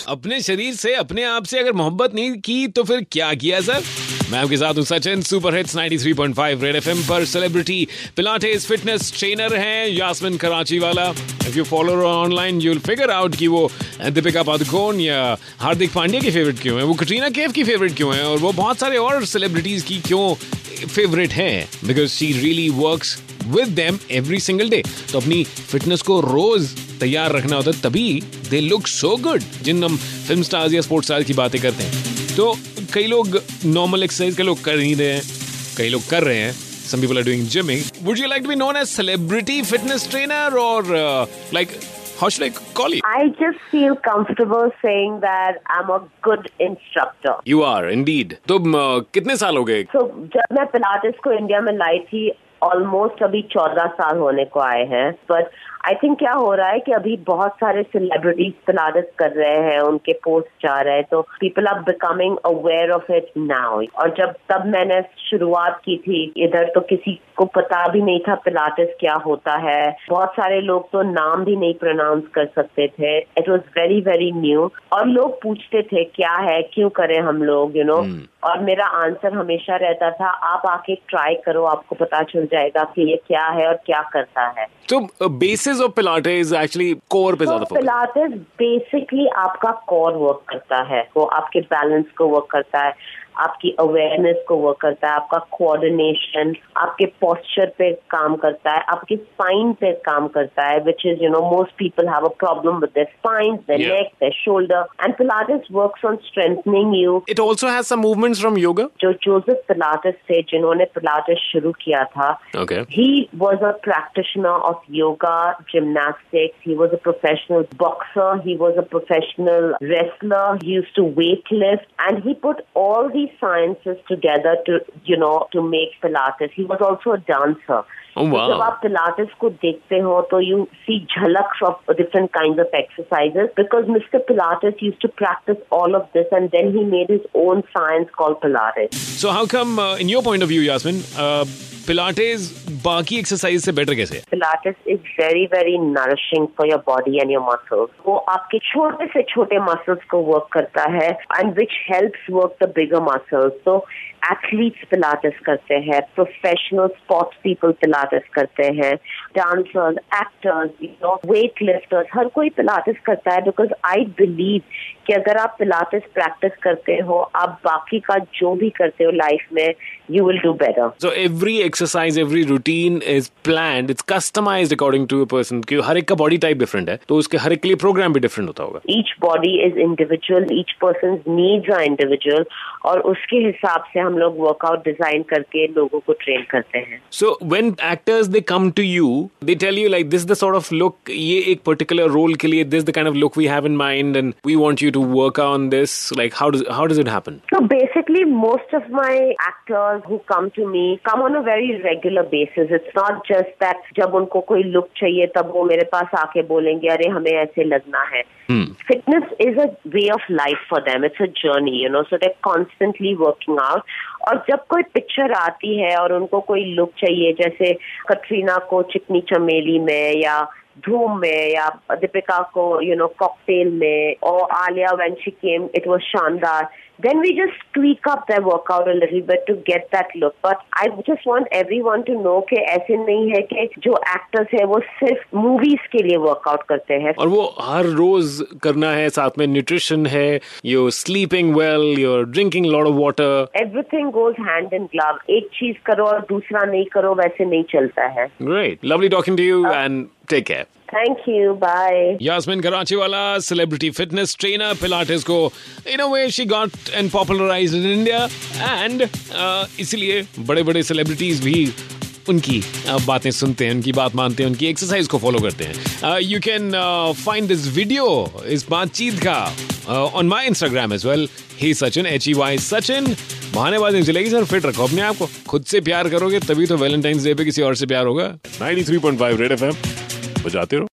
अपने शरीर से, अपने आप से अगर मोहब्बत नहीं की तो फिर क्या किया, सर? मैं आपके साथ हूँ Sachin super hits 93.5 Red FM पर सेलिब्रिटी पिलाटेस फिटनेस ट्रेनर हैं Yasmin Karachiwala. If you follow online you will figure out कि वो दीपिका पादुकोण या हार्दिक पांड्या की फेवरेट क्यों है? वो कटरीना कैफ की फेवरेट क्यों है? और वो बहुत सारे और सेलिब्रिटीज की क्यों फेवरेट हैं? Because she really works with them every single day तो अपनी फिटनेस को रोज तैयार रखना होता है तभी दे लुक सो गुड जिन हम फ़िल्म स्टार्स या स्पोर्ट्स स्टार्स की बातें करते हैं तो कई लोग नॉर्मल एक्सरसाइज कई लोग कर नहीं रहे हैं कई लोग कर रहे हैं some people are doing gymming would you like to be known as celebrity fitness trainer or uh, like how should I call you? I just feel comfortable saying that I'm a good instructor. You are indeed. तुम uh, कितने साल हो गए So जब मैं Pilates को India में लाई थी ऑलमोस्ट अभी चौदह साल होने को आए हैं बट आई थिंक क्या हो रहा है कि अभी बहुत सारे सेलिब्रिटीज पिलाटेस कर रहे हैं उनके पोस्ट जा रहे हैं तो people are becoming aware of it now और जब तब मैंने शुरुआत की थी इधर तो किसी को पता भी नहीं था पिलाटेस क्या होता है। बहुत सारे लोग तो नाम भी नहीं प्रोनाउंस कर सकते थे। It was very very new और लोग पूछते थे क्या है क्यों करें हम लोग यू you नो और मेरा आंसर हमेशा रहता था आप आके ट्राई करो आपको पता चल जाएगा कि ये क्या है और क्या करता है। तो basis of Pilates actually core पे ज़्यादा पिलाटेज बेसिकली आपका कोर वर्क करता है। वो आपके बैलेंस को वर्क करता है। आपकी अवेयरनेस को वर्क करता है आपका कोऑर्डिनेशन आपके पोस्चर पे काम करता है आपके स्पाइन पे काम करता है which is you know most people have a problem with their spine their neck their shoulder and Pilates works on strengthening you it also has some movements from yoga जो जोसेफ पिलाटेस थे जिन्होंने Pilates शुरू किया था okay He was a practitioner of yoga, gymnastics. He was a professional boxer. He was a professional wrestler. He used to weightlift and he put all these sciences together to, you know, to make Pilates. He was also a dancer. Oh, wow. जब आप Pilates को देखते हो तो you see झलक्स of different kind of exercises because Mister Pilates used to practice all of this and then he made his own science called Pilates so how come in your point of view Yasmin Pilates बाकी exercise से better कैसे Pilates is very, very nourishing for your body and your muscles. वो आपके छोटे से छोटे muscles को work करता है and which helps work the bigger muscles तो एथलीट्स पिलाटेस करते हैं प्रोफेशनल स्पोर्ट्स पीपल पिलाटेस करते हैं डांसर्स एक्टर्स वेट लिफ्टर्स हर कोई पिलाटेस करता है बिकॉज़ आई बिलीव कि अगर आप पिलाटिस प्रैक्टिस करते हो आप बाकी का जो भी करते हो लाइफ में you will do better so every exercise every routine is plan it's customise according to person हर एक का बॉडी टाइप डिफरेंट है तो उसके हर एक लिए प्रोग्राम भी डिफरेंट होता होगा। Each body is individual each person needs are individual और उसके हिसाब से हम लोग वर्कआउट डिज़ाइन करके लोगों को ट्रेन करते हैं। So when actors they come to you they tell you like this the of look ये एक पर्टिकुलर रोल के लिए this the kind of look we have in mind and we want you to work on this. Like how does how does it happen? So basically, most of my actors who come to me come on a very regular basis. It's not just that जब उनको कोई look चाहिए तब वो मेरे पास आके बोलेंगे अरे हमें ऐसे लगना है Fitness is a way of life for them. It's a journey, you know. So they're constantly working out. और जब कोई पिक्चर आती है और उनको कोई लुक चाहिए जैसे कटरीना को चिकनी चमेली में या धूम में या दीपिका को यू नो कॉकटेल में और Alia when she came it was शानदार। Then we just tweak up their workout a little bit to get that look. But i just want everyone to know कि ऐसे नहीं है कि जो एक्टर्स है वो सिर्फ़ मूवीज़ के लिए वर्कआउट करते हैं। और वो हर रोज करना है साथ में न्यूट्रिशन है you sleeping well you're drinking lot of water everything goes hand in glove एक चीज़ करो और दूसरा नहीं करो वैसे नहीं चलता है। Great lovely talking to you and take care thank you bye Yasmin Karachiwala celebrity fitness trainer Pilates को in a way she got and popularised in India and इसलिए बड़े बड़े सेलिब्रिटीज भी उनकी uh, बातें सुनते हैं उनकी बात मानते हैं उनकी एक्सरसाइज को फॉलो करते हैं you can find this video इस बातचीत का on my Instagram as well hey Sachin H E Y Sachin बहानेबाजी नहीं चलेगी, सर, फिट रखो। अपने आप को खुद से प्यार करोगे, तभी तो वैलेंटाइंस डे पे किसी और से प्यार होगा। 93.5 रेड एफएम, बजाते रहो।